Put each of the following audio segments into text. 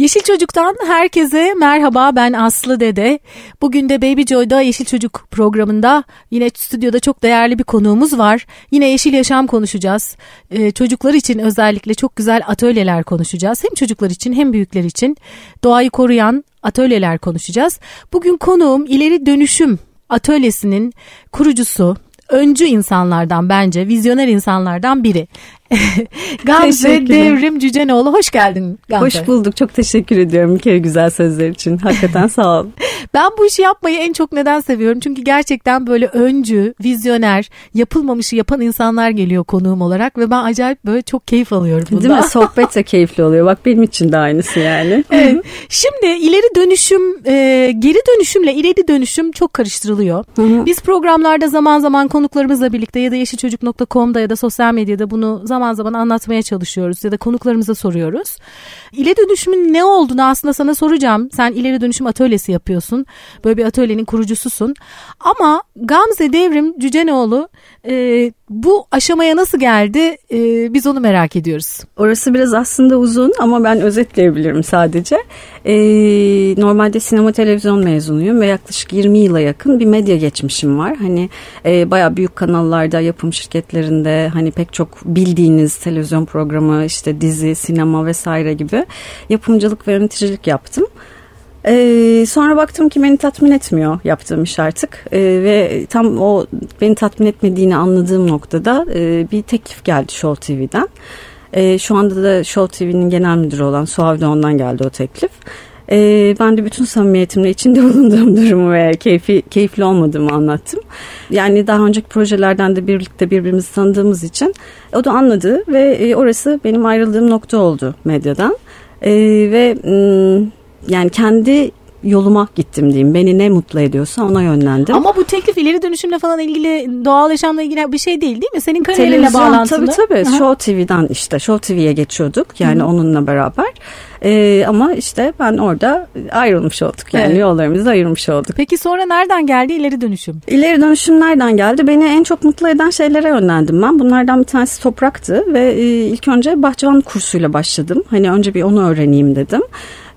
Yeşil Çocuk'tan herkese merhaba ben Aslı Dede. Bugün de Baby Joy'da Yeşil Çocuk programında yine stüdyoda çok değerli bir konuğumuz var. Yine yeşil yaşam konuşacağız. Ee, çocuklar için özellikle çok güzel atölyeler konuşacağız. Hem çocuklar için hem büyükler için doğayı koruyan atölyeler konuşacağız. Bugün konuğum ileri dönüşüm atölyesinin kurucusu, öncü insanlardan bence, vizyoner insanlardan biri. Gamze Devrim Cücenoğlu hoş geldin Gamze. Hoş bulduk. Çok teşekkür ediyorum bir kere güzel sözler için. Hakikaten sağ ol. ben bu işi yapmayı en çok neden seviyorum? Çünkü gerçekten böyle öncü, vizyoner, yapılmamışı yapan insanlar geliyor konuğum olarak ve ben acayip böyle çok keyif alıyorum bundan. Değil mi? Sohbet de keyifli oluyor. Bak benim için de aynısı yani. evet. Şimdi ileri dönüşüm, e, geri dönüşümle ileri dönüşüm çok karıştırılıyor. Biz programlarda zaman zaman konuklarımızla birlikte ya da yeşilçocuk.com'da ya da sosyal medyada bunu zaman zaman zaman anlatmaya çalışıyoruz ya da konuklarımıza soruyoruz. İleri dönüşümün ne olduğunu aslında sana soracağım. Sen ileri dönüşüm atölyesi yapıyorsun. Böyle bir atölyenin kurucususun. Ama Gamze Devrim Cücenoğlu e, bu aşamaya nasıl geldi e, biz onu merak ediyoruz. Orası biraz aslında uzun ama ben özetleyebilirim sadece. E, normalde sinema televizyon mezunuyum ve yaklaşık 20 yıla yakın bir medya geçmişim var. Hani e, bayağı büyük kanallarda, yapım şirketlerinde hani pek çok bildiğiniz televizyon programı, işte dizi, sinema vesaire gibi yapımcılık ve yöneticilik yaptım. Ee, sonra baktım ki beni tatmin etmiyor yaptığım iş artık ee, ve tam o beni tatmin etmediğini anladığım noktada e, bir teklif geldi Show TV'den. E, şu anda da Show TV'nin genel müdürü olan Suav ondan geldi o teklif. E, ben de bütün samimiyetimle içinde bulunduğum durumu ve keyfi, keyifli olmadığımı anlattım. Yani daha önceki projelerden de birlikte birbirimizi tanıdığımız için o da anladı ve e, orası benim ayrıldığım nokta oldu medyadan. E, ve... M- yani kendi yoluma gittim diyeyim. Beni ne mutlu ediyorsa ona yönlendim. Ama bu teklif ileri dönüşümle falan ilgili doğal yaşamla ilgili bir şey değil değil mi? Senin kariyerinle bağlantılı. Tabii tabii. Aha. Show TV'den işte Show TV'ye geçiyorduk. Yani Hı-hı. onunla beraber. Ee, ama işte ben orada ayrılmış olduk. Yani evet. yollarımızı ayırmış olduk. Peki sonra nereden geldi ileri dönüşüm? İleri dönüşüm nereden geldi? Beni en çok mutlu eden şeylere yönlendim ben. Bunlardan bir tanesi topraktı ve e, ilk önce bahçıvan kursuyla başladım. Hani önce bir onu öğreneyim dedim.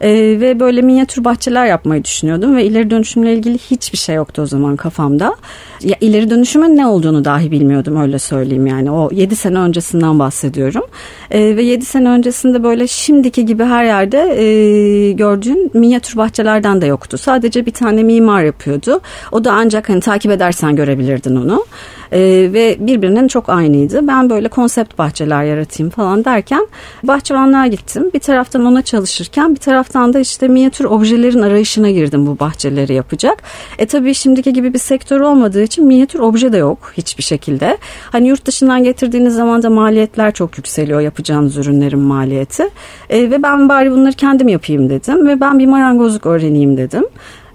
Ee, ve böyle minyatür bahçeler yapmayı düşünüyordum ve ileri dönüşümle ilgili hiçbir şey yoktu o zaman kafamda. Ya ileri dönüşümün ne olduğunu dahi bilmiyordum öyle söyleyeyim yani. O 7 sene öncesinden bahsediyorum. Ee, ve 7 sene öncesinde böyle şimdiki gibi her yerde e, gördüğün minyatür bahçelerden de yoktu. Sadece bir tane mimar yapıyordu. O da ancak hani takip edersen görebilirdin onu. Ee, ve birbirinin çok aynıydı. Ben böyle konsept bahçeler yaratayım falan derken bahçıvanlığa gittim. Bir taraftan ona çalışırken bir taraftan da işte minyatür objelerin arayışına girdim bu bahçeleri yapacak. E tabii şimdiki gibi bir sektör olmadığı için minyatür obje de yok hiçbir şekilde. Hani yurt dışından getirdiğiniz zaman da maliyetler çok yükseliyor yapacağınız ürünlerin maliyeti. E, ve ben bari bunları kendim yapayım dedim ve ben bir marangozluk öğreneyim dedim.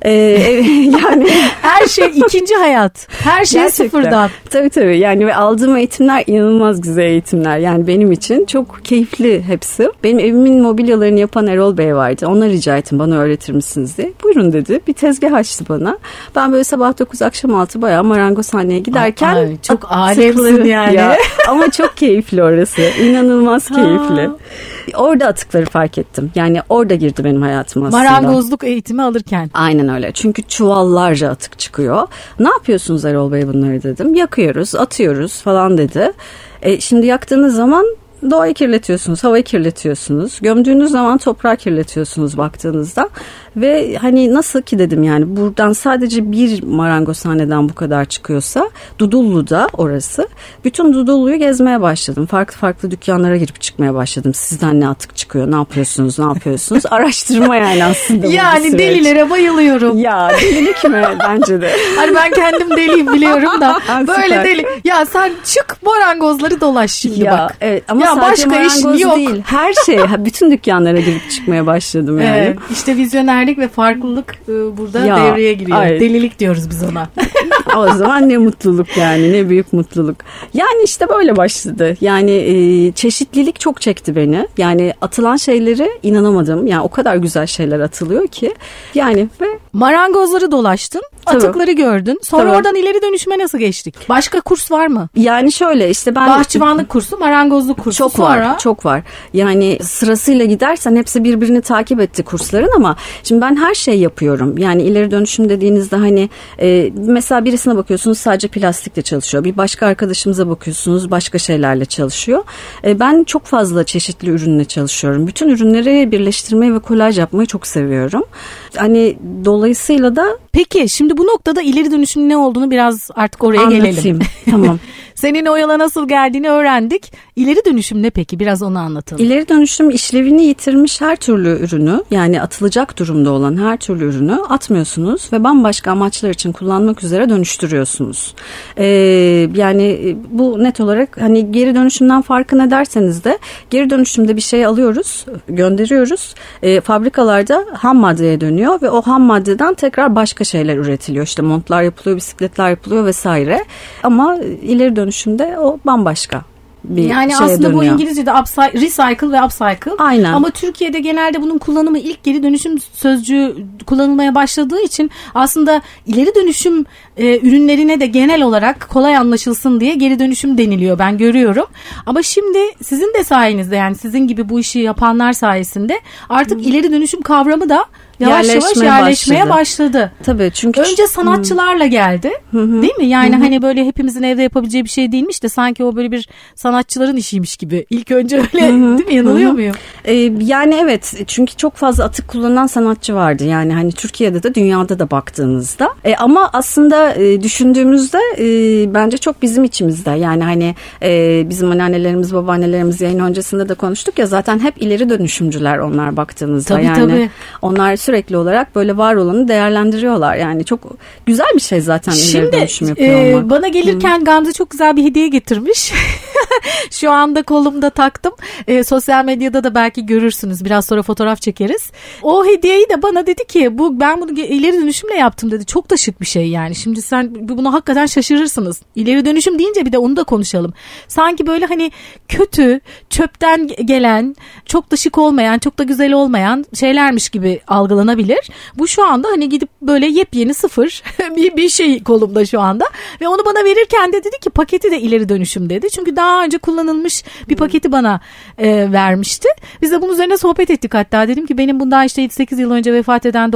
Ee, yani her şey ikinci hayat. Her şey Gerçekten. sıfırdan. Tabii tabii. Yani ve aldığım eğitimler inanılmaz güzel eğitimler. Yani benim için çok keyifli hepsi. Benim evimin mobilyalarını yapan Erol Bey vardı. Ona rica ettim bana öğretir misiniz diye. Buyurun dedi. Bir tezgah açtı bana. Ben böyle sabah 9 akşam 6 bayağı marangozhaneye giderken ay, çok alemsin yani. Ya, ama çok keyifli orası. İnanılmaz keyifli. Ha. Orada atıkları fark ettim. Yani orada girdi benim hayatım aslında. Marangozluk eğitimi alırken. Aynen öyle. Çünkü çuvallarca atık çıkıyor. Ne yapıyorsunuz Erol Bey bunları dedim. Yakıyoruz, atıyoruz falan dedi. E, şimdi yaktığınız zaman doğayı kirletiyorsunuz, havayı kirletiyorsunuz. Gömdüğünüz zaman toprağı kirletiyorsunuz baktığınızda. Ve hani nasıl ki dedim yani buradan sadece bir marangozhaneden bu kadar çıkıyorsa Dudullu'da orası. Bütün Dudullu'yu gezmeye başladım. Farklı farklı dükkanlara girip çıkmaya başladım. Sizden ne atık çıkıyor, ne yapıyorsunuz, ne yapıyorsunuz? Araştırma yani aslında. yani delilere bayılıyorum. Ya delilik mi? Bence de. Hani ben kendim deliyim biliyorum da. böyle deli. Ya sen çık marangozları dolaş şimdi ya, bak. Evet ama ya sadece başka iş yok. değil. Her şey, bütün dükkanlara girip çıkmaya başladım yani. Evet, işte vizyoner benzerlik ve farklılık e, burada ya, devreye giriyor. Ay. Delilik diyoruz biz ona. o zaman ne mutluluk yani ne büyük mutluluk. Yani işte böyle başladı. Yani e, çeşitlilik çok çekti beni. Yani atılan şeyleri inanamadım. Yani o kadar güzel şeyler atılıyor ki. Yani ve Marangozları dolaştın, Tabii. atıkları gördün. Sonra Tabii. oradan ileri dönüşüme nasıl geçtik? Başka kurs var mı? Yani şöyle işte ben Bahçıvanlık kursu, marangozluk kursu. Çok Sonra... var, çok var. Yani sırasıyla gidersen hepsi birbirini takip etti kursların ama şimdi ben her şeyi yapıyorum. Yani ileri dönüşüm dediğinizde hani e, mesela birisine bakıyorsunuz sadece plastikle çalışıyor. Bir başka arkadaşımıza bakıyorsunuz başka şeylerle çalışıyor. E, ben çok fazla çeşitli ürünle çalışıyorum. Bütün ürünleri birleştirmeyi ve kolaj yapmayı çok seviyorum. Hani dolayısıyla da Peki şimdi bu noktada ileri dönüşüm ne olduğunu biraz artık oraya anlatayım. gelelim. tamam. Senin o nasıl geldiğini öğrendik. İleri dönüşüm ne peki? Biraz onu anlatalım. İleri dönüşüm işlevini yitirmiş her türlü ürünü yani atılacak durumda olan her türlü ürünü atmıyorsunuz ve bambaşka amaçlar için kullanmak üzere dönüştürüyorsunuz. Ee, yani e, bu net olarak hani geri dönüşümden farkı ne derseniz de geri dönüşümde bir şey alıyoruz, gönderiyoruz. Ee, fabrikalarda ham maddeye dönüyor ve o ham maddeden tekrar başka şeyler üretiliyor. İşte montlar yapılıyor, bisikletler yapılıyor vesaire. Ama ileri dönüşümde o bambaşka bir yani şeye aslında bu dönüyor. İngilizce'de upcy- recycle ve upcycle. Aynen. Ama Türkiye'de genelde bunun kullanımı ilk geri dönüşüm sözcüğü kullanılmaya başladığı için aslında ileri dönüşüm e, ürünlerine de genel olarak kolay anlaşılsın diye geri dönüşüm deniliyor ben görüyorum. Ama şimdi sizin de sayenizde yani sizin gibi bu işi yapanlar sayesinde artık ileri dönüşüm kavramı da yavaş yavaş Yerleşmeye başladı. başladı. Tabii çünkü Önce sanatçılarla geldi. Değil mi? Yani hani böyle hepimizin evde yapabileceği bir şey değilmiş de sanki o böyle bir sanatçıların işiymiş gibi. İlk önce öyle değil mi? Yanılıyor muyum? Ee, yani evet çünkü çok fazla atık kullanan sanatçı vardı yani hani Türkiye'de de dünyada da baktığınızda E, ama aslında e, düşündüğümüzde e, bence çok bizim içimizde yani hani e, bizim anneannelerimiz babaannelerimiz yayın öncesinde de konuştuk ya zaten hep ileri dönüşümcüler onlar baktığınızda Tabii, yani tabii. onlar sürekli olarak böyle var olanı değerlendiriyorlar yani çok güzel bir şey zaten ileri Şimdi dönüşüm yapıyor e, olmak. bana gelirken Gamze çok güzel bir hediye getirmiş. Şu anda kolumda taktım. E, sosyal medyada da belki görürsünüz. Biraz sonra fotoğraf çekeriz. O hediyeyi de bana dedi ki bu ben bunu ileri dönüşümle yaptım dedi. Çok da şık bir şey yani. Şimdi sen bunu hakikaten şaşırırsınız. İleri dönüşüm deyince bir de onu da konuşalım. Sanki böyle hani kötü, çöpten gelen, çok da şık olmayan, çok da güzel olmayan şeylermiş gibi algılanabilir. Bu şu anda hani gidip böyle yepyeni sıfır bir, bir şey kolumda şu anda. Ve onu bana verirken de dedi ki paketi de ileri dönüşüm dedi. Çünkü daha önce kullanılmış bir paketi bana e, vermişti. Biz de bunun üzerine sohbet ettik hatta. Dedim ki benim bundan işte 7-8 yıl önce vefat eden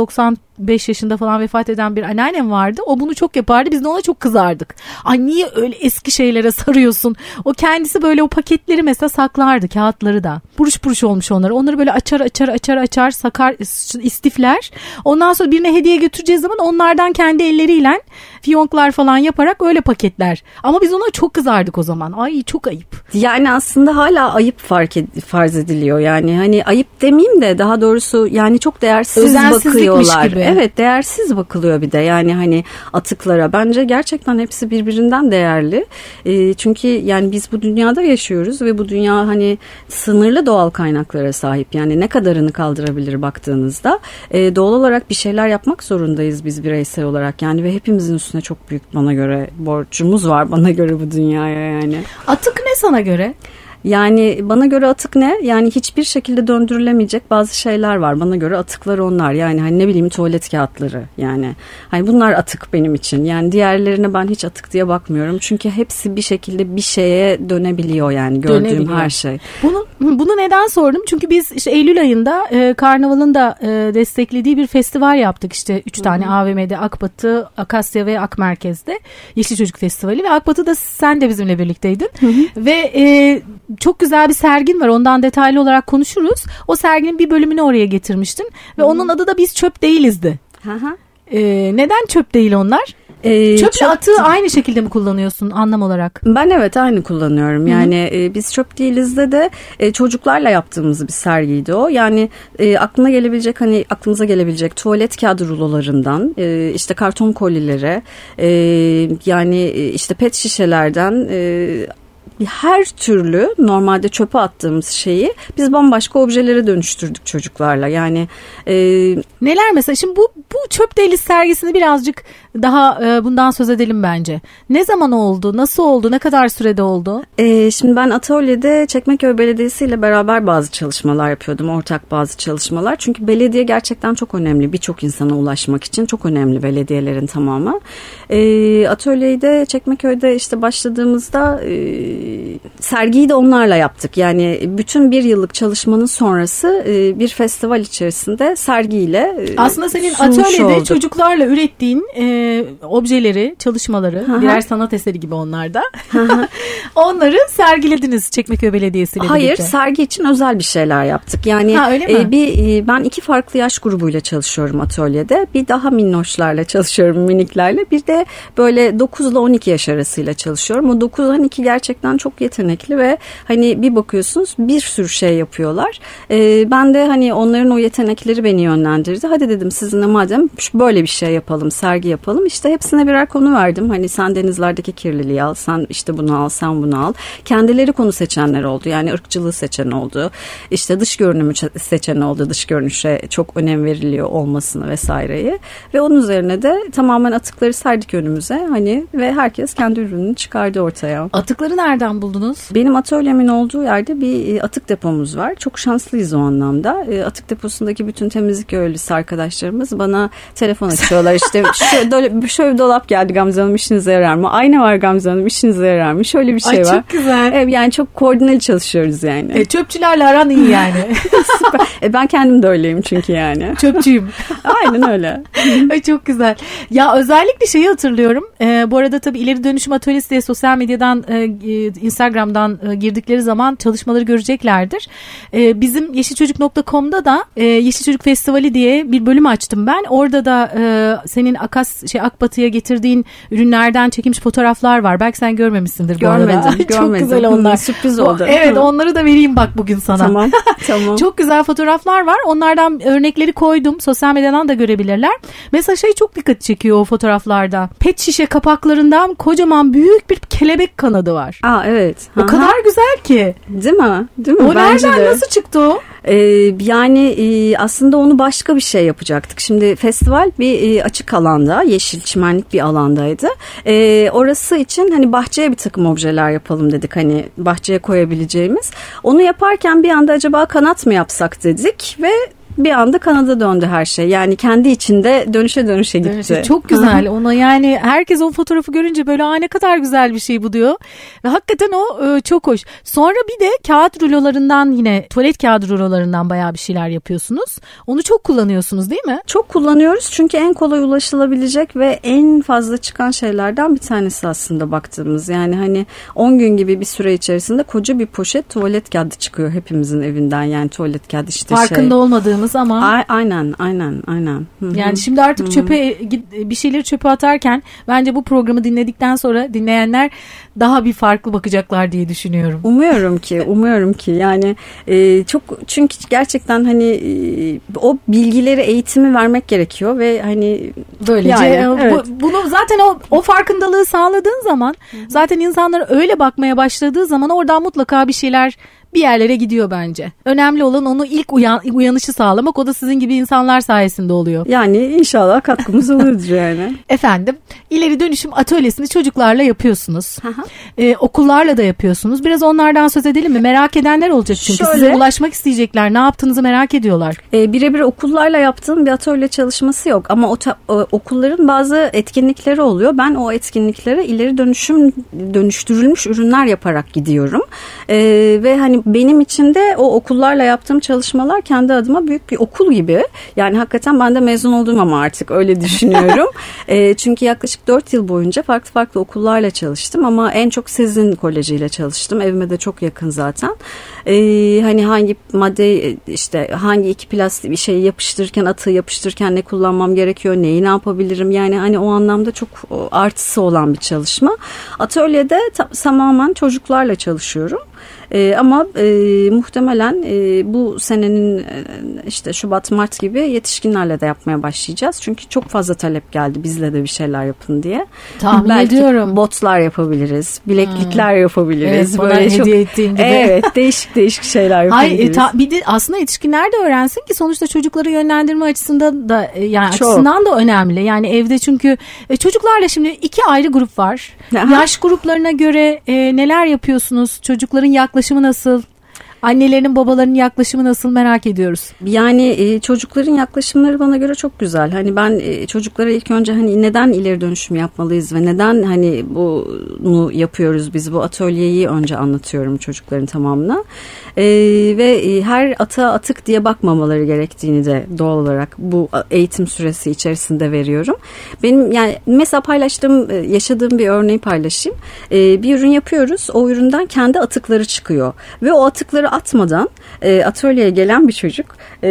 95 yaşında falan vefat eden bir anneannem vardı. O bunu çok yapardı. Biz de ona çok kızardık. Ay niye öyle eski şeylere sarıyorsun? O kendisi böyle o paketleri mesela saklardı kağıtları da. Buruş buruş olmuş onları. Onları böyle açar açar açar açar sakar istifler. Ondan sonra birine hediye götüreceğiz zaman onlardan kendi elleriyle fiyonklar falan yaparak öyle paketler. Ama biz ona çok kızardık o zaman. Ay çok ayıp. Yani aslında hala ayıp fark ed- farz ediliyor. Yani hani ayıp demeyeyim de daha doğrusu yani çok değersiz bakıyorlar. gibi. Evet değersiz bakılıyor bir de yani hani atıklara. Bence gerçekten hepsi birbirinden değerli. E, çünkü yani biz bu dünyada yaşıyoruz ve bu dünya hani sınırlı doğal kaynaklara sahip. Yani ne kadarını kaldırabilir baktığınızda. E, doğal olarak bir şeyler yapmak zorundayız biz bireysel olarak. Yani ve hepimizin üstüne çok büyük bana göre borcumuz var bana göre bu dünyaya yani. Atık ne sana göre? Yani bana göre atık ne? Yani hiçbir şekilde döndürülemeyecek bazı şeyler var. Bana göre atıklar onlar. Yani hani ne bileyim tuvalet kağıtları. Yani hani bunlar atık benim için. Yani diğerlerine ben hiç atık diye bakmıyorum. Çünkü hepsi bir şekilde bir şeye dönebiliyor yani gördüğüm Dönebiliyor. her şey. Bunu bunu neden sordum? Çünkü biz işte Eylül ayında e, Karnaval'ın da e, desteklediği bir festival yaptık. İşte üç tane AVM'de Akbatı, Akasya ve Ak Merkez'de Yeşil Çocuk Festivali ve Akbatı'da sen de bizimle birlikteydin. Ve e, çok güzel bir sergin var. Ondan detaylı olarak konuşuruz. O serginin bir bölümünü oraya getirmiştin ve onun adı da Biz Çöp Değiliz'di. Hı hı. E, neden çöp değil onlar? Ee, Çöple çok- atığı aynı şekilde mi kullanıyorsun anlam olarak? Ben evet aynı kullanıyorum. Yani e, biz çöp değilizde de e, çocuklarla yaptığımız bir sergiydi o. Yani e, aklına gelebilecek hani aklınıza gelebilecek tuvalet kağıdı rulolarından e, işte karton kolilere e, yani e, işte pet şişelerden e, her türlü normalde çöpe attığımız şeyi biz bambaşka objelere dönüştürdük çocuklarla. Yani e, Neler mesela şimdi bu bu çöp deliz sergisini birazcık daha e, bundan söz edelim bence. Ne zaman oldu? Nasıl oldu? Ne kadar sürede oldu? Ee, şimdi ben atölyede Çekmeköy Belediyesi ile beraber bazı çalışmalar yapıyordum. Ortak bazı çalışmalar. Çünkü belediye gerçekten çok önemli. Birçok insana ulaşmak için çok önemli belediyelerin tamamı. Ee, atölyeyi de Çekmeköy'de işte başladığımızda e, sergiyi de onlarla yaptık. Yani bütün bir yıllık çalışmanın sonrası e, bir festival içerisinde sergiyle e, Aslında senin atölyede olduk. çocuklarla ürettiğin e, objeleri, çalışmaları, Aha. birer sanat eseri gibi onlar da. Onları sergilediniz Çekmeköy Belediyesi ile Hayır, birlikte. sergi için özel bir şeyler yaptık. Yani ha, öyle mi? E, bir e, ben iki farklı yaş grubuyla çalışıyorum atölyede. Bir daha minnoşlarla çalışıyorum, miniklerle. Bir de böyle 9 ile 12 yaş arasıyla çalışıyorum. O 9-12 gerçekten çok yetenekli ve hani bir bakıyorsunuz bir sürü şey yapıyorlar. E, ben de hani onların o yetenekleri beni yönlendirdi. Hadi dedim sizinle madem böyle bir şey yapalım, sergi yapalım. İşte hepsine birer konu verdim. Hani sen denizlerdeki kirliliği al, sen işte bunu al, sen bunu al. Kendileri konu seçenler oldu. Yani ırkçılığı seçen oldu. İşte dış görünümü seçen oldu. Dış görünüşe çok önem veriliyor olmasını vesaireyi. Ve onun üzerine de tamamen atıkları serdik önümüze. Hani ve herkes kendi ürününü çıkardı ortaya. Atıkları nereden buldunuz? Benim atölyemin olduğu yerde bir e, atık depomuz var. Çok şanslıyız o anlamda. E, atık deposundaki bütün temizlik görevlisi arkadaşlarımız bana telefon açıyorlar. İşte şöyle, şöyle bir dolap geldi Gamze Hanım işinize yarar mı? Ayna var Gamze Hanım işinize yarar mı? Şöyle bir şey Ay, var. Çok güzel. Evet, yani çok koordineli çalışıyoruz yani. E, çöpçülerle aran iyi yani. Süper. E, ben kendim de öyleyim çünkü yani. Çöpçüyüm. Aynen öyle. Ay, çok güzel. Ya özellikle şeyi hatırlıyorum. E, bu arada tabii ileri dönüşüm atölyesi diye sosyal medyadan e, e Instagram'dan e, girdikleri zaman çalışmaları göreceklerdir. E, bizim yeşilçocuk.com'da da e, Yeşil Çocuk Festivali diye bir bölüm açtım ben. Orada da e, senin Akas şey Akbatı'ya getirdiğin ürünlerden çekilmiş fotoğraflar var. Belki sen görmemişsindir görmedim, bu arada. Görmedim. Çok güzel onlar. Sürpriz oldu. evet onları da vereyim bak bugün sana. Tamam. tamam. çok güzel fotoğraflar var. Onlardan örnekleri koydum. Sosyal medyadan da görebilirler. Mesela şey çok dikkat çekiyor o fotoğraflarda. Pet şişe kapaklarından kocaman büyük bir kelebek kanadı var. Aa evet. O kadar güzel ki. Değil mi? Değil mi? O Bence nereden de. nasıl çıktı o? Ee, yani e, aslında onu başka bir şey yapacaktık. Şimdi festival bir e, açık alanda, yeşil çimenlik bir alandaydı. E, orası için hani bahçeye bir takım objeler yapalım dedik. Hani bahçeye koyabileceğimiz. Onu yaparken bir anda acaba kanat mı yapsak dedik ve bir anda Kanada döndü her şey. Yani kendi içinde dönüşe dönüşe gitti. Dönüşe. Çok güzel. Ona yani herkes o fotoğrafı görünce böyle aa ne kadar güzel bir şey bu diyor. Ve hakikaten o e, çok hoş. Sonra bir de kağıt rulolarından yine tuvalet kağıt rulolarından bayağı bir şeyler yapıyorsunuz. Onu çok kullanıyorsunuz değil mi? Çok kullanıyoruz çünkü en kolay ulaşılabilecek ve en fazla çıkan şeylerden bir tanesi aslında baktığımız. Yani hani 10 gün gibi bir süre içerisinde koca bir poşet tuvalet kağıdı çıkıyor hepimizin evinden. Yani tuvalet kağıdı işte Farkında şey. olmadığımız yaptığımız ama. A- aynen aynen aynen. Hı-hı. Yani şimdi artık Hı-hı. çöpe bir şeyleri çöpe atarken bence bu programı dinledikten sonra dinleyenler daha bir farklı bakacaklar diye düşünüyorum. Umuyorum ki umuyorum ki yani e, çok çünkü gerçekten hani e, o bilgileri eğitimi vermek gerekiyor ve hani böylece yani, evet. bu, bunu zaten o o farkındalığı sağladığın zaman zaten insanlar öyle bakmaya başladığı zaman oradan mutlaka bir şeyler bir yerlere gidiyor bence. Önemli olan onu ilk uyan, uyanışı sağlamak. O da sizin gibi insanlar sayesinde oluyor. Yani inşallah katkımız oluyordur yani. Efendim ileri dönüşüm atölyesini çocuklarla yapıyorsunuz. ee, okullarla da yapıyorsunuz. Biraz onlardan söz edelim mi? Merak edenler olacak çünkü. Şöyle, Size ulaşmak isteyecekler. Ne yaptığınızı merak ediyorlar. E, birebir okullarla yaptığım bir atölye çalışması yok. Ama o, ta, o okulların bazı etkinlikleri oluyor. Ben o etkinliklere ileri dönüşüm dönüştürülmüş ürünler yaparak gidiyorum. E, ve hani benim için de o okullarla yaptığım çalışmalar kendi adıma büyük bir okul gibi. Yani hakikaten ben de mezun oldum ama artık öyle düşünüyorum. e, çünkü yaklaşık 4 yıl boyunca farklı farklı okullarla çalıştım ama en çok Sezin Koleji ile çalıştım. Evime de çok yakın zaten. E, hani hangi madde işte hangi iki plastik bir şeyi yapıştırırken atığı yapıştırırken ne kullanmam gerekiyor, neyi ne yapabilirim? Yani hani o anlamda çok artısı olan bir çalışma. Atölyede tamamen çocuklarla çalışıyorum. E, ama e, muhtemelen e, bu senenin e, işte Şubat Mart gibi yetişkinlerle de yapmaya başlayacağız. Çünkü çok fazla talep geldi bizle de bir şeyler yapın diye. Tahmin Belki ediyorum. botlar yapabiliriz, bileklikler yapabiliriz. Evet, bana hediye ettiğin gibi. Evet değişik değişik şeyler Hayır, yapabiliriz. e, ta- bir de aslında yetişkinler de öğrensin ki sonuçta çocukları yönlendirme açısından da e, yani Çok. açısından da önemli. Yani evde çünkü e, çocuklarla şimdi iki ayrı grup var. Aha. Yaş gruplarına göre e, neler yapıyorsunuz? Çocukların yaklaşımı nasıl? Annelerinin babalarının yaklaşımı nasıl merak ediyoruz. Yani e, çocukların yaklaşımları bana göre çok güzel. Hani ben e, çocuklara ilk önce hani neden ileri dönüşüm yapmalıyız ve neden hani bunu yapıyoruz biz bu atölyeyi önce anlatıyorum çocukların tamamına. E, ve e, her ata atık diye bakmamaları gerektiğini de doğal olarak bu eğitim süresi içerisinde veriyorum. Benim yani mesela paylaştığım e, yaşadığım bir örneği paylaşayım. E, bir ürün yapıyoruz. O üründen kendi atıkları çıkıyor ve o atıkları atmadan e, atölyeye gelen bir çocuk e,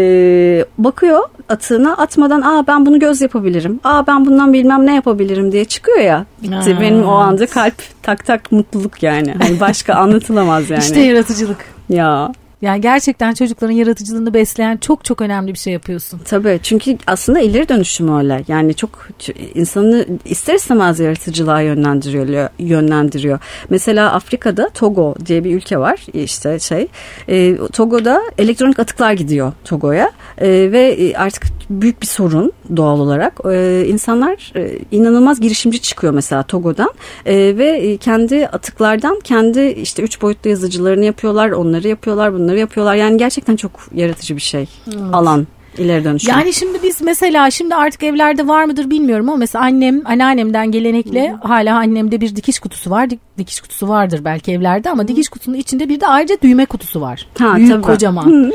bakıyor atığına atmadan aa ben bunu göz yapabilirim. Aa ben bundan bilmem ne yapabilirim diye çıkıyor ya. Bitti Aa, benim o anda kalp tak tak mutluluk yani. Hani başka anlatılamaz yani. İşte yaratıcılık. ya Yani gerçekten çocukların yaratıcılığını besleyen çok çok önemli bir şey yapıyorsun. Tabii çünkü aslında ileri dönüşüm öyle. Yani çok insanı ister istemez yaratıcılığa yönlendiriyor. yönlendiriyor. Mesela Afrika'da Togo diye bir ülke var. İşte şey e, Togo'da elektronik atıklar gidiyor Togo'ya E, ve e, artık büyük bir sorun doğal olarak. E, insanlar e, inanılmaz girişimci çıkıyor mesela Togo'dan E, ve e, kendi atıklardan kendi işte üç boyutlu yazıcılarını yapıyorlar, onları yapıyorlar, bunları yapıyorlar. Yani gerçekten çok yaratıcı bir şey alan ileri dönüşüm. Yani şimdi biz mesela şimdi artık evlerde var mıdır bilmiyorum ama mesela annem anneannemden gelenekle hala annemde bir dikiş kutusu var. Dik- Dikiş kutusu vardır belki evlerde ama dikiş kutusunun içinde bir de ayrıca düğme kutusu var. Ha, Büyük tabii. kocaman.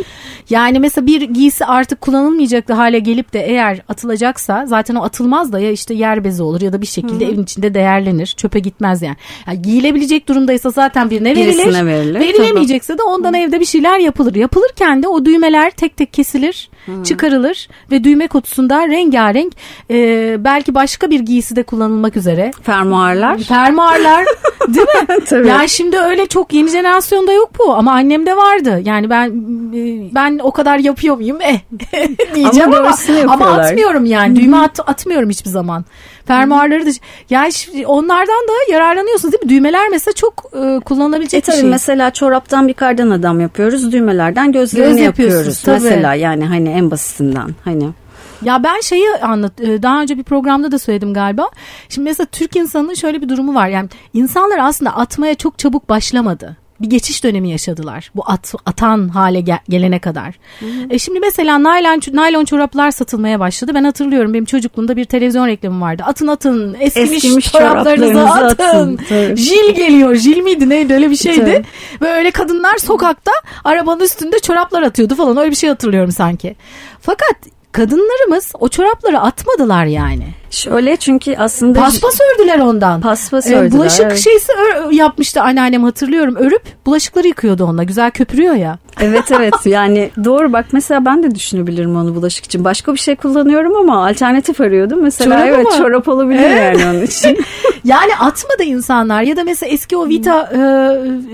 Yani mesela bir giysi artık kullanılmayacak hale gelip de eğer atılacaksa zaten o atılmaz da ya işte yer bezi olur ya da bir şekilde evin içinde değerlenir. Çöpe gitmez yani. yani giyilebilecek durumdaysa zaten birine verilir. Birisine verilir, Verilemeyecekse de ondan evde bir şeyler yapılır. Yapılırken de o düğmeler tek tek kesilir, çıkarılır ve düğme kutusunda rengarenk e, belki başka bir giysi de kullanılmak üzere fermuarlar. fermuarlar değil mi? Tabii. Yani şimdi öyle çok yeni jenerasyonda yok bu ama annemde vardı. Yani ben e, ben o kadar yapıyor muyum? Eh diyeceğim Ama ama, ama, atmıyorum yani. Düğme at, atmıyorum hiçbir zaman. Fermuarları da yani onlardan da yararlanıyorsunuz değil mi? Düğmeler mesela çok e, kullanılabilecek E tabii bir şey. mesela çoraptan bir kardan adam yapıyoruz. Düğmelerden gözlerini Göz yapıyoruz. tabii. Mesela yani hani en basitinden hani. Ya ben şeyi anlat e, daha önce bir programda da söyledim galiba. Şimdi mesela Türk insanının şöyle bir durumu var. Yani insanlar aslında atmaya çok çabuk başlamadı. Bir geçiş dönemi yaşadılar. Bu at, atan hale gel- gelene kadar. E şimdi mesela naylon, naylon çoraplar satılmaya başladı. Ben hatırlıyorum benim çocukluğumda bir televizyon reklamı vardı. Atın atın eskimiş, Eskimiş çoraplarınızı atın. atın. Tabii. Jil geliyor. Jil miydi neydi öyle bir şeydi. Tabii. Ve öyle kadınlar sokakta arabanın üstünde çoraplar atıyordu falan. Öyle bir şey hatırlıyorum sanki. Fakat kadınlarımız o çorapları atmadılar yani. Şöyle çünkü aslında Paspas ördüler ondan. Paspas Ee, ördüler, bulaşık evet. şeysi yapmıştı anneannem hatırlıyorum. Örüp bulaşıkları yıkıyordu onunla. Güzel köpürüyor ya. Evet evet yani doğru bak mesela ben de düşünebilirim onu bulaşık için. Başka bir şey kullanıyorum ama alternatif arıyordum. Mesela Çorap evet ama. çorap olabilir Evet. yani onun için. Yani atmadı insanlar ya da mesela eski o vita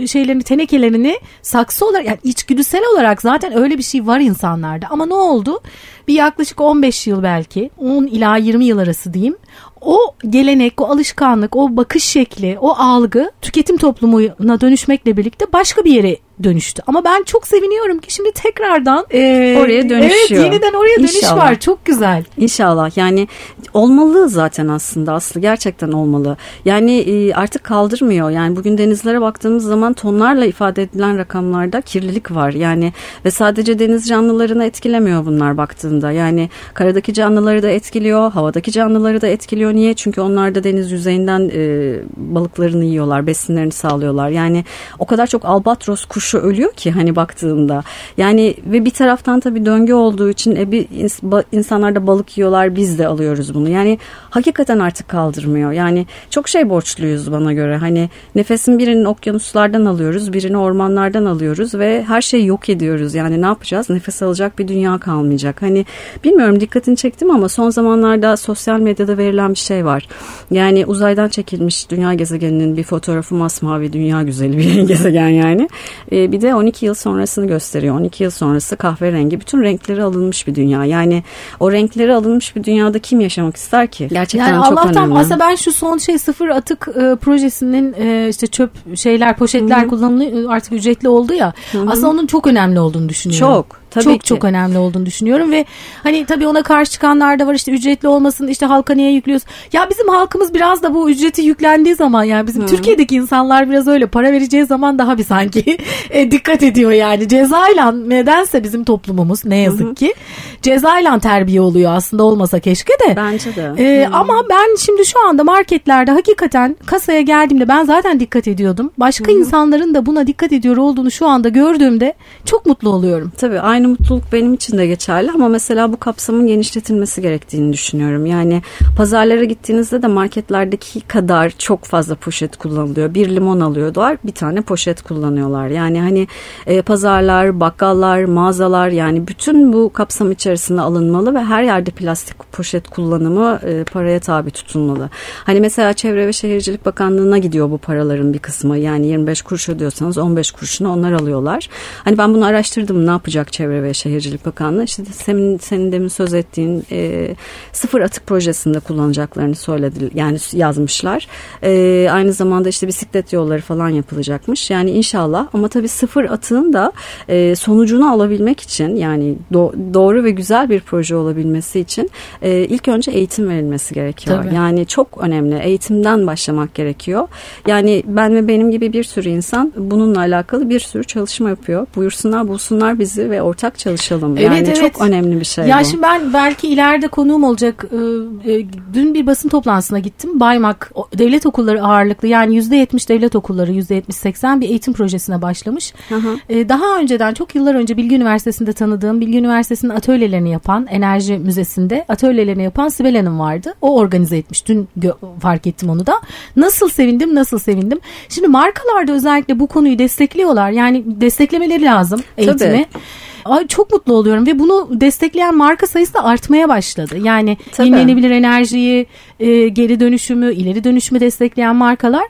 e, şeylerini tenekelerini saksı olarak yani içgüdüsel olarak zaten öyle bir şey var insanlarda. Ama ne oldu? Bir yaklaşık 15 yıl belki 10 ila 20 yıl arası diyeyim. O gelenek, o alışkanlık, o bakış şekli, o algı tüketim toplumuna dönüşmekle birlikte başka bir yere dönüştü. Ama ben çok seviniyorum ki şimdi tekrardan e, Oraya dönüşüyor. Evet yeniden oraya dönüş İnşallah. var. Çok güzel. İnşallah yani olmalı zaten aslında Aslı gerçekten olmalı. Yani e, artık kaldırmıyor yani bugün denizlere baktığımız zaman tonlarla ifade edilen rakamlarda kirlilik var. Yani ve sadece deniz canlılarını etkilemiyor bunlar baktığında. Yani karadaki canlıları da etkiliyor, havadaki canlıları da etkiliyor. Niye? Çünkü onlar da deniz yüzeyinden e, balıklarını yiyorlar, besinlerini sağlıyorlar. Yani o kadar çok albatros kuşu ölüyor ki hani baktığında. Yani ve bir taraftan tabii döngü olduğu için e, bir insanlar da balık yiyorlar, biz de alıyoruz bunu. Yani hakikaten artık kaldırmıyor. Yani çok şey borçluyuz bana göre. Hani nefesin birinin okyanuslardan alıyoruz, birini ormanlardan alıyoruz ve her şeyi yok ediyoruz. Yani ne yapacağız? Nefes alacak bir dünya kalmayacak. Hani bilmiyorum dikkatini çektim ama son zamanlarda sosyal medyada verilen bir şey var. Yani uzaydan çekilmiş dünya gezegeninin bir fotoğrafı masmavi dünya güzeli bir gezegen yani. Ee, bir de 12 yıl sonrasını gösteriyor. 12 yıl sonrası kahverengi bütün renkleri alınmış bir dünya. Yani o renkleri alınmış bir dünyada kim yaşamak ister ki? Gerçekten yani çok Allah'tan önemli. aslında ben şu son şey sıfır atık e, projesinin e, işte çöp şeyler poşetler Hı-hı. kullanılıyor artık ücretli oldu ya. Hı-hı. Aslında onun çok önemli olduğunu düşünüyorum. Çok. Tabii çok ki. çok önemli olduğunu düşünüyorum ve hani tabii ona karşı çıkanlar da var işte ücretli olmasın işte halka niye yüklüyoruz. Ya bizim halkımız biraz da bu ücreti yüklendiği zaman yani bizim Hı. Türkiye'deki insanlar biraz öyle para vereceği zaman daha bir sanki e, dikkat ediyor yani cezayla nedense bizim toplumumuz ne yazık Hı. ki cezayla terbiye oluyor aslında olmasa keşke de. Bence de. E, ama ben şimdi şu anda marketlerde hakikaten kasaya geldiğimde ben zaten dikkat ediyordum. Başka Hı. insanların da buna dikkat ediyor olduğunu şu anda gördüğümde çok mutlu oluyorum. Tabii aynı aynı mutluluk benim için de geçerli ama mesela bu kapsamın genişletilmesi gerektiğini düşünüyorum. Yani pazarlara gittiğinizde de marketlerdeki kadar çok fazla poşet kullanılıyor. Bir limon alıyorlar bir tane poşet kullanıyorlar. Yani hani e, pazarlar, bakkallar, mağazalar yani bütün bu kapsam içerisinde alınmalı ve her yerde plastik poşet kullanımı e, paraya tabi tutulmalı. Hani mesela Çevre ve Şehircilik Bakanlığı'na gidiyor bu paraların bir kısmı. Yani 25 kuruş ödüyorsanız 15 kuruşunu onlar alıyorlar. Hani ben bunu araştırdım ne yapacak Çevre Çevre ve Şehircilik Bakanlığı işte senin, senin demin söz ettiğin e, sıfır atık projesinde kullanacaklarını söyledi yani yazmışlar. E, aynı zamanda işte bisiklet yolları falan yapılacakmış. Yani inşallah ama tabii sıfır atığın da e, sonucunu alabilmek için yani do, doğru ve güzel bir proje olabilmesi için e, ilk önce eğitim verilmesi gerekiyor. Tabii. Yani çok önemli. Eğitimden başlamak gerekiyor. Yani ben ve benim gibi bir sürü insan bununla alakalı bir sürü çalışma yapıyor. Buyursunlar bulsunlar bizi ve ortak ortak çalışalım. Evet, yani evet. çok önemli bir şey ya bu. şimdi ben belki ileride konuğum olacak. Ee, e, dün bir basın toplantısına gittim. Baymak devlet okulları ağırlıklı yani %70 devlet okulları %70-80 bir eğitim projesine başlamış. Hı hı. Ee, daha önceden çok yıllar önce Bilgi Üniversitesi'nde tanıdığım Bilgi Üniversitesi'nin atölyelerini yapan Enerji Müzesi'nde atölyelerini yapan Sibel Hanım vardı. O organize etmiş. Dün fark ettim onu da. Nasıl sevindim nasıl sevindim. Şimdi markalarda özellikle bu konuyu destekliyorlar. Yani desteklemeleri lazım eğitimi. Tabii. Ay çok mutlu oluyorum ve bunu destekleyen marka sayısı da artmaya başladı. Yani Tabii. yenilenebilir enerjiyi, e, geri dönüşümü, ileri dönüşümü destekleyen markalar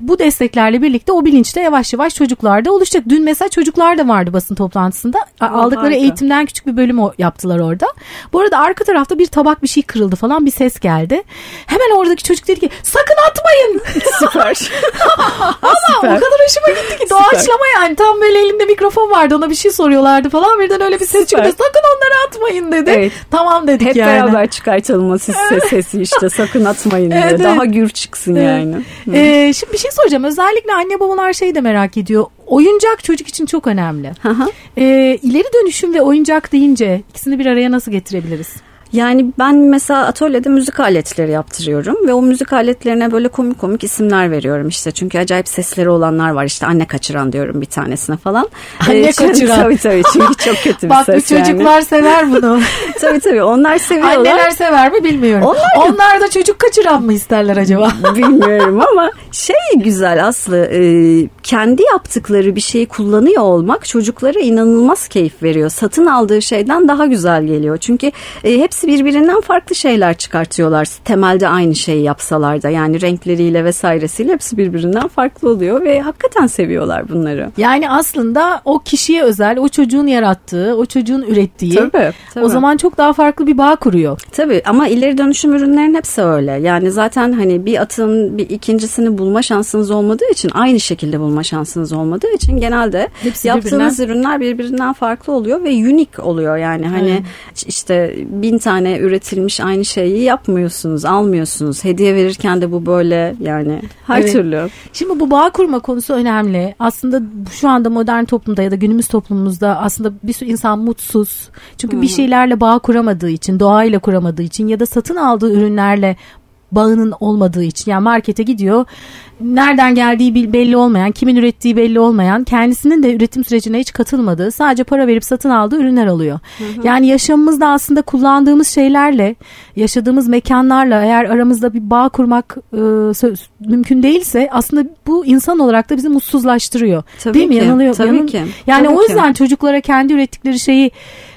bu desteklerle birlikte o bilinçte yavaş yavaş çocuklarda oluşacak. Dün mesela çocuklar da vardı basın toplantısında. Aldıkları harika. eğitimden küçük bir bölüm yaptılar orada. Bu arada arka tarafta bir tabak bir şey kırıldı falan bir ses geldi. Hemen oradaki çocuk dedi ki sakın atmayın. Süper. Ama Süper. o kadar hoşuma gitti ki doğaçlama yani tam böyle elinde mikrofon vardı ona bir şey soruyorlardı falan birden öyle bir ses çıktı sakın onları atmayın dedi. Evet. Tamam dedik Hep yani. Hep beraber çıkartalım o ses, sesi işte sakın atmayın diye. Evet, Daha gür çıksın evet. yani. Ee, şimdi bir şey soracağım. Özellikle anne babalar şey de merak ediyor. Oyuncak çocuk için çok önemli. ee, ileri dönüşüm ve oyuncak deyince ikisini bir araya nasıl getirebiliriz? Yani ben mesela atölyede müzik aletleri yaptırıyorum ve o müzik aletlerine böyle komik komik isimler veriyorum işte. Çünkü acayip sesleri olanlar var işte anne kaçıran diyorum bir tanesine falan. Anne ee, kaçıran. Tabii tabii çünkü çok kötü bir Bak, ses Bak çocuklar yani. sever bunu. tabii tabii onlar seviyorlar. Anneler sever mi bilmiyorum. Onlar, onlar da çocuk kaçıran mı isterler acaba? bilmiyorum ama şey güzel Aslı e, kendi yaptıkları bir şeyi kullanıyor olmak çocuklara inanılmaz keyif veriyor. Satın aldığı şeyden daha güzel geliyor. Çünkü e, hepsi birbirinden farklı şeyler çıkartıyorlar. Temelde aynı şeyi yapsalar da yani renkleriyle vesairesiyle hepsi birbirinden farklı oluyor ve hakikaten seviyorlar bunları. Yani aslında o kişiye özel, o çocuğun yarattığı, o çocuğun ürettiği tabii, tabii. o zaman çok daha farklı bir bağ kuruyor. Tabii ama ileri dönüşüm ürünlerin hepsi öyle. Yani zaten hani bir atın bir ikincisini bulma şansınız olmadığı için aynı şekilde bulma şansınız olmadığı için genelde hepsi yaptığınız birbirinden... ürünler birbirinden farklı oluyor ve unik oluyor. Yani hani hmm. işte bin tane üretilmiş aynı şeyi yapmıyorsunuz, almıyorsunuz. Hediye verirken de bu böyle yani her evet. türlü. Şimdi bu bağ kurma konusu önemli. Aslında şu anda modern toplumda ya da günümüz toplumumuzda aslında bir sürü insan mutsuz. Çünkü hmm. bir şeylerle bağ kuramadığı için, doğayla kuramadığı için ya da satın aldığı ürünlerle bağının olmadığı için yani markete gidiyor nereden geldiği belli olmayan kimin ürettiği belli olmayan kendisinin de üretim sürecine hiç katılmadığı sadece para verip satın aldığı ürünler oluyor. Hı hı. Yani yaşamımızda aslında kullandığımız şeylerle yaşadığımız mekanlarla eğer aramızda bir bağ kurmak e, mümkün değilse aslında bu insan olarak da bizi mutsuzlaştırıyor. Tabii Değil ki, mi? Yanılıyor. Tabii Yanıl... ki. Yani Tabii o yüzden ki. çocuklara kendi ürettikleri şeyi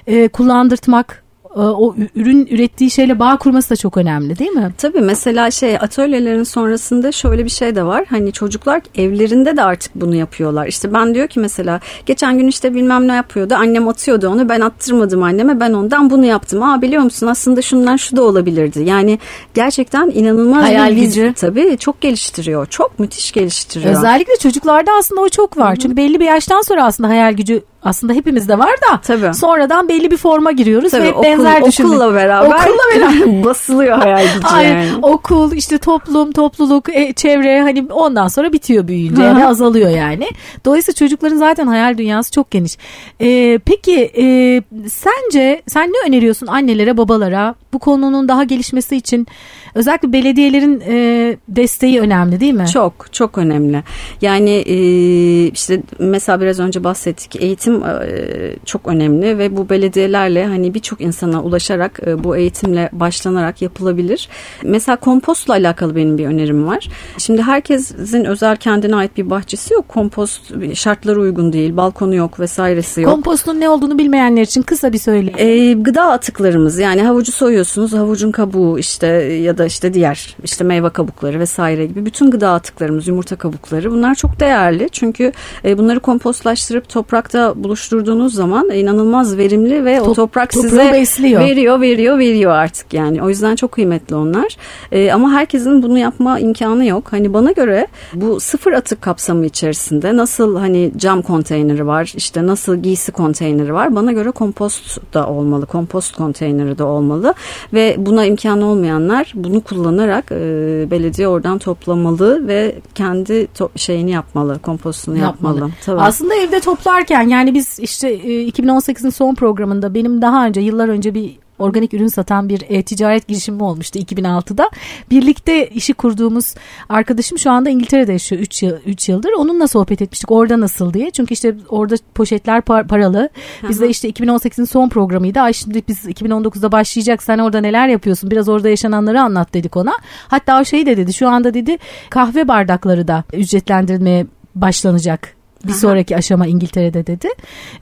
e, kullandırtmak o ürün ürettiği şeyle bağ kurması da çok önemli değil mi? Tabii mesela şey atölyelerin sonrasında şöyle bir şey de var. Hani çocuklar evlerinde de artık bunu yapıyorlar. İşte ben diyor ki mesela geçen gün işte bilmem ne yapıyordu. Annem atıyordu onu. Ben attırmadım anneme. Ben ondan bunu yaptım. Aa biliyor musun aslında şundan şu da olabilirdi. Yani gerçekten inanılmaz Hayal bir gücü. Tabii çok geliştiriyor. Çok müthiş geliştiriyor. Özellikle çocuklarda aslında o çok var. Çünkü belli bir yaştan sonra aslında hayal gücü aslında hepimizde var da Tabii. sonradan belli bir forma giriyoruz Tabii, ve okul, benzer düşünme. Okulla beraber, Okulla beraber. basılıyor hayal gücü Aynen. yani. Okul işte toplum, topluluk, e, çevre hani ondan sonra bitiyor büyüyünce ve azalıyor yani. Dolayısıyla çocukların zaten hayal dünyası çok geniş. E, peki e, sence sen ne öneriyorsun annelere, babalara bu konunun daha gelişmesi için özellikle belediyelerin e, desteği önemli değil mi? Çok çok önemli. Yani e, işte mesela biraz önce bahsettik eğitim e, çok önemli ve bu belediyelerle hani birçok insana ulaşarak e, bu eğitimle başlanarak yapılabilir. Mesela kompostla alakalı benim bir önerim var. Şimdi herkesin özel kendine ait bir bahçesi yok. Kompost şartlara uygun değil. Balkonu yok vesairesi yok. Kompostun ne olduğunu bilmeyenler için kısa bir söyle. E, gıda atıklarımız yani havucu soyuyorsunuz havucun kabuğu işte ya da işte diğer işte meyve kabukları vesaire gibi bütün gıda atıklarımız yumurta kabukları bunlar çok değerli. Çünkü e, bunları kompostlaştırıp toprakta buluşturduğunuz zaman inanılmaz verimli ve o Top- toprak toprağı size besliyor. veriyor veriyor veriyor artık yani. O yüzden çok kıymetli onlar. E, ama herkesin bunu yapma imkanı yok. Hani bana göre bu sıfır atık kapsamı içerisinde nasıl hani cam konteyneri var işte nasıl giysi konteyneri var bana göre kompost da olmalı kompost konteyneri de olmalı. Ve buna imkanı olmayanlar bunu kullanarak e, belediye oradan toplamalı ve kendi to- şeyini yapmalı kompostunu yapmalı, yapmalı. Tabii. Aslında evde toplarken yani biz işte e, 2018'in son programında benim daha önce yıllar önce bir organik ürün satan bir e, ticaret girişimi olmuştu 2006'da. Birlikte işi kurduğumuz arkadaşım şu anda İngiltere'de yaşıyor 3 yıl 3 yıldır. Onunla sohbet etmiştik. Orada nasıl diye. Çünkü işte orada poşetler par- paralı. Biz de işte 2018'in son programıydı. Ay şimdi biz 2019'da başlayacak. Sen orada neler yapıyorsun? Biraz orada yaşananları anlat dedik ona. Hatta o şey de dedi. Şu anda dedi kahve bardakları da ücretlendirilmeye başlanacak bir sonraki aşama İngiltere'de dedi.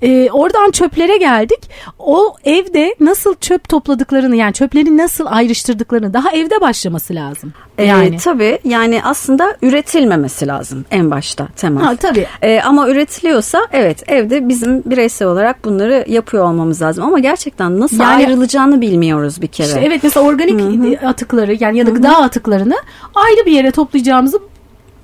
Ee, oradan çöplere geldik. O evde nasıl çöp topladıklarını yani çöpleri nasıl ayrıştırdıklarını daha evde başlaması lazım. Yani. Ee, tabii yani aslında üretilmemesi lazım en başta temel. Ha, tabii. Ee, ama üretiliyorsa evet evde bizim bireysel olarak bunları yapıyor olmamız lazım. Ama gerçekten nasıl Yani- ayrılacağını bilmiyoruz bir kere. İşte evet mesela organik atıkları yani ya da gıda atıklarını ayrı bir yere toplayacağımızı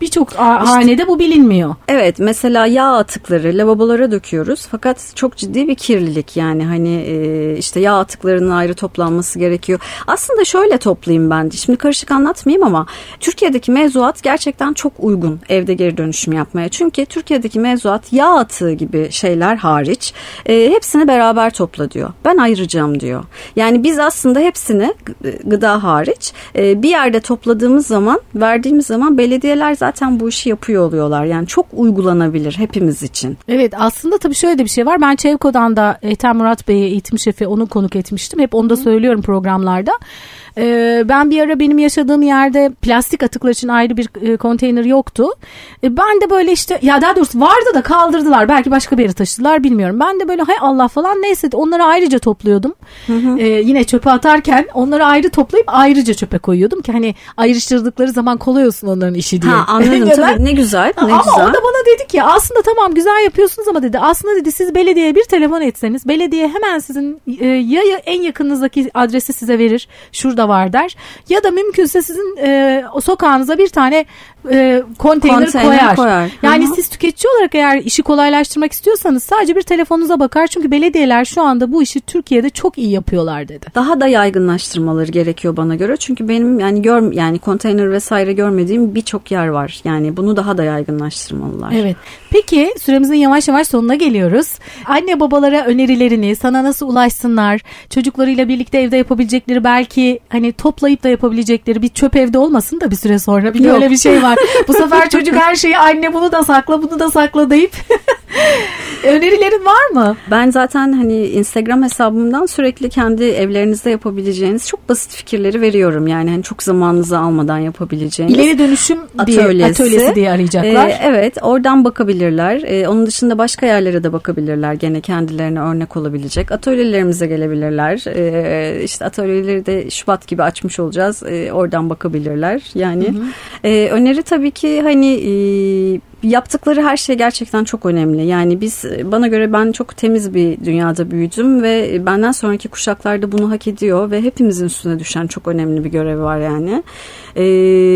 birçok a- hanede bu bilinmiyor. Evet mesela yağ atıkları lavabolara döküyoruz fakat çok ciddi bir kirlilik yani hani e, işte yağ atıklarının ayrı toplanması gerekiyor. Aslında şöyle toplayayım ben şimdi karışık anlatmayayım ama Türkiye'deki mevzuat gerçekten çok uygun evde geri dönüşüm yapmaya. Çünkü Türkiye'deki mevzuat yağ atığı gibi şeyler hariç e, hepsini beraber topla diyor. Ben ayıracağım diyor. Yani biz aslında hepsini gı- gıda hariç e, bir yerde topladığımız zaman verdiğimiz zaman belediyeler zaten bu işi yapıyor oluyorlar. Yani çok uygulanabilir hepimiz için. Evet aslında tabii şöyle de bir şey var. Ben Çevko'dan da Ethem Murat Bey'e eğitim şefi onu konuk etmiştim. Hep onu da söylüyorum programlarda. Ee, ben bir ara benim yaşadığım yerde plastik atıklar için ayrı bir e, konteyner yoktu. E, ben de böyle işte ya daha doğrusu vardı da kaldırdılar. Belki başka bir yere taşıdılar bilmiyorum. Ben de böyle hay Allah falan neyse onları ayrıca topluyordum. Ee, yine çöpe atarken onları ayrı toplayıp ayrıca çöpe koyuyordum ki hani ayrıştırdıkları zaman kolay olsun onların işi diye. Ha anladım tabii ne güzel ne ama güzel. o da bana dedi ki aslında tamam güzel yapıyorsunuz ama dedi aslında dedi siz belediyeye bir telefon etseniz belediye hemen sizin e, ya, ya en yakınınızdaki adresi size verir şurada var der. Ya da mümkünse sizin e, o sokağınıza bir tane e, konteyner, koyar. koyar. Yani Hı hı. siz tüketici olarak eğer işi kolaylaştırmak istiyorsanız sadece bir telefonunuza bakar çünkü belediyeler şu anda bu işi Türkiye'de çok iyi yapıyorlar dedi. daha da yaygınlaştırmaları gerekiyor bana göre. Çünkü benim yani gör yani konteyner vesaire görmediğim birçok yer var. Yani bunu daha da yaygınlaştırmalılar. Evet. Peki süremizin yavaş yavaş sonuna geliyoruz. Anne babalara önerilerini, sana nasıl ulaşsınlar, çocuklarıyla birlikte evde yapabilecekleri belki hani toplayıp da yapabilecekleri bir çöp evde olmasın da bir süre sonra bir Yok. öyle bir şey var. Bu sefer çocuk her şeyi anne bunu da sakla bunu da sakla deyip Önerilerin var mı? Ben zaten hani Instagram hesabımdan sürekli kendi evlerinizde yapabileceğiniz çok basit fikirleri veriyorum. Yani hani çok zamanınızı almadan yapabileceğiniz. İleri dönüşüm atölyesi. atölyesi diye arayacaklar. Ee, evet oradan bakabilirler. Ee, onun dışında başka yerlere de bakabilirler. Gene kendilerine örnek olabilecek. Atölyelerimize gelebilirler. Ee, işte atölyeleri de Şubat gibi açmış olacağız. Ee, oradan bakabilirler. Yani hı hı. E, öneri tabii ki hani yaptıkları her şey gerçekten çok önemli. Yani biz bana göre ben çok temiz bir dünyada büyüdüm ve benden sonraki kuşaklar da bunu hak ediyor ve hepimizin üstüne düşen çok önemli bir görev var yani. Ee,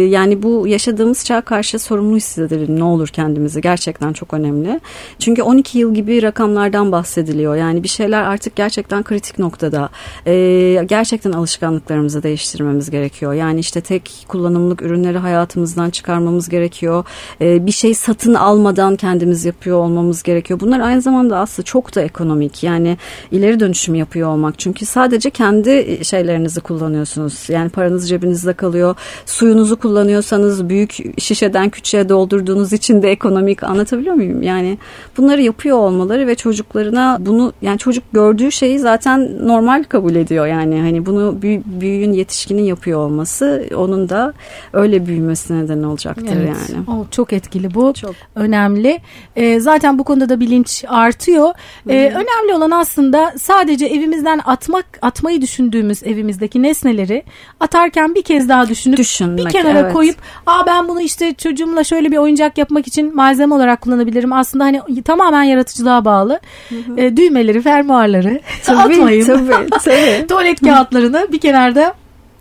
yani bu yaşadığımız çağa karşı sorumlu hissedelim ne olur kendimizi gerçekten çok önemli. Çünkü 12 yıl gibi rakamlardan bahsediliyor. Yani bir şeyler artık gerçekten kritik noktada. Ee, gerçekten alışkanlıklarımızı değiştirmemiz gerekiyor. Yani işte tek kullanımlık ürünleri hayatımızdan çıkarmamız gerekiyor. Ee, bir şey satın satın almadan kendimiz yapıyor olmamız gerekiyor. Bunlar aynı zamanda aslında çok da ekonomik. Yani ileri dönüşüm yapıyor olmak. Çünkü sadece kendi şeylerinizi kullanıyorsunuz. Yani paranız cebinizde kalıyor. Suyunuzu kullanıyorsanız büyük şişeden küçüğe doldurduğunuz için de ekonomik anlatabiliyor muyum? Yani bunları yapıyor olmaları ve çocuklarına bunu yani çocuk gördüğü şeyi zaten normal kabul ediyor. Yani hani bunu büyü, büyüğün yetişkinin yapıyor olması onun da öyle büyümesine neden olacaktır evet. yani. O çok etkili bu. Çok çok önemli. E, zaten bu konuda da bilinç artıyor. E, önemli olan aslında sadece evimizden atmak atmayı düşündüğümüz evimizdeki nesneleri atarken bir kez daha düşünüp Düşünmek, bir kenara evet. koyup aa ben bunu işte çocuğumla şöyle bir oyuncak yapmak için malzeme olarak kullanabilirim. Aslında hani tamamen yaratıcılığa bağlı. E, düğmeleri, fermuarları tabii, atmayın. Tabii, tabii. Tuvalet kağıtlarını bir kenarda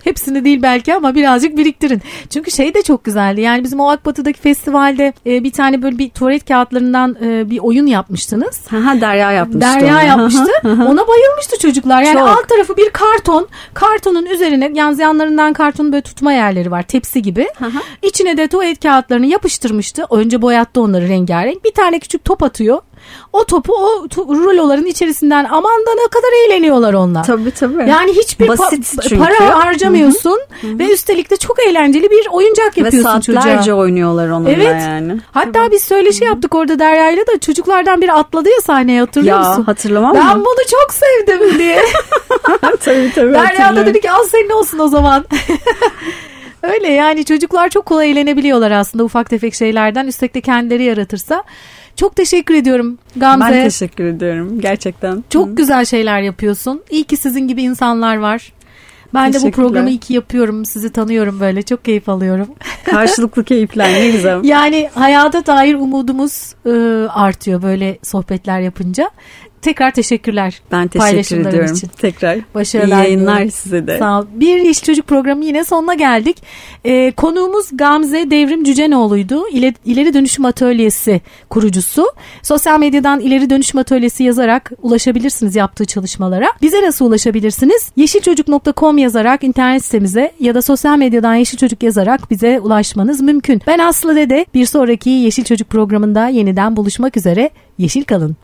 Hepsini değil belki ama birazcık biriktirin. Çünkü şey de çok güzeldi. Yani bizim o Akbatı'daki festivalde e, bir tane böyle bir tuvalet kağıtlarından e, bir oyun yapmıştınız. Ha, Derya yapmıştı. Derya onu. yapmıştı. Ona bayılmıştı çocuklar. Yani çok. alt tarafı bir karton. Kartonun üzerine yani yanlarından kartonun böyle tutma yerleri var. Tepsi gibi. İçine de tuvalet kağıtlarını yapıştırmıştı. Önce boyattı onları rengarenk. Bir tane küçük top atıyor. O topu o ruloların içerisinden aman da ne kadar eğleniyorlar onlar. Tabii tabii. Yani hiçbir Basit pa- para harcamıyorsun Hı-hı. ve üstelik de çok eğlenceli bir oyuncak yapıyorsun çocuğa. Ve saatlerce oynuyorlar onunla evet. yani. Hatta tabii. biz söyleşi yaptık orada Derya'yla da çocuklardan biri atladı ya sahneye hatırlıyor ya, musun? hatırlamam Ben mı? bunu çok sevdim diye. tabii tabii Derya da dedi ki al senin olsun o zaman. Öyle yani çocuklar çok kolay eğlenebiliyorlar aslında ufak tefek şeylerden. Üstelik de kendileri yaratırsa. Çok teşekkür ediyorum Gamze. Ben teşekkür ediyorum gerçekten. Çok Hı. güzel şeyler yapıyorsun. İyi ki sizin gibi insanlar var. Ben de bu programı iyi ki yapıyorum. Sizi tanıyorum böyle. Çok keyif alıyorum. Karşılıklı keyifler ne güzel. yani hayata dair umudumuz e, artıyor böyle sohbetler yapınca. Tekrar teşekkürler. Ben teşekkür ediyorum. Için. Tekrar. Başarılar. İyi yayınlar diyorum. size de. Sağ ol. Bir Yeşil Çocuk programı yine sonuna geldik. Ee, konuğumuz Gamze Devrim Cücenoğlu'ydu. İleri, İleri Dönüşüm Atölyesi kurucusu. Sosyal medyadan İleri Dönüşüm Atölyesi yazarak ulaşabilirsiniz yaptığı çalışmalara. Bize nasıl ulaşabilirsiniz? Yeşilçocuk.com yazarak internet sitemize ya da sosyal medyadan Yeşil Çocuk yazarak bize ulaşmanız mümkün. Ben Aslı Dede. Bir sonraki Yeşil Çocuk programında yeniden buluşmak üzere. Yeşil kalın.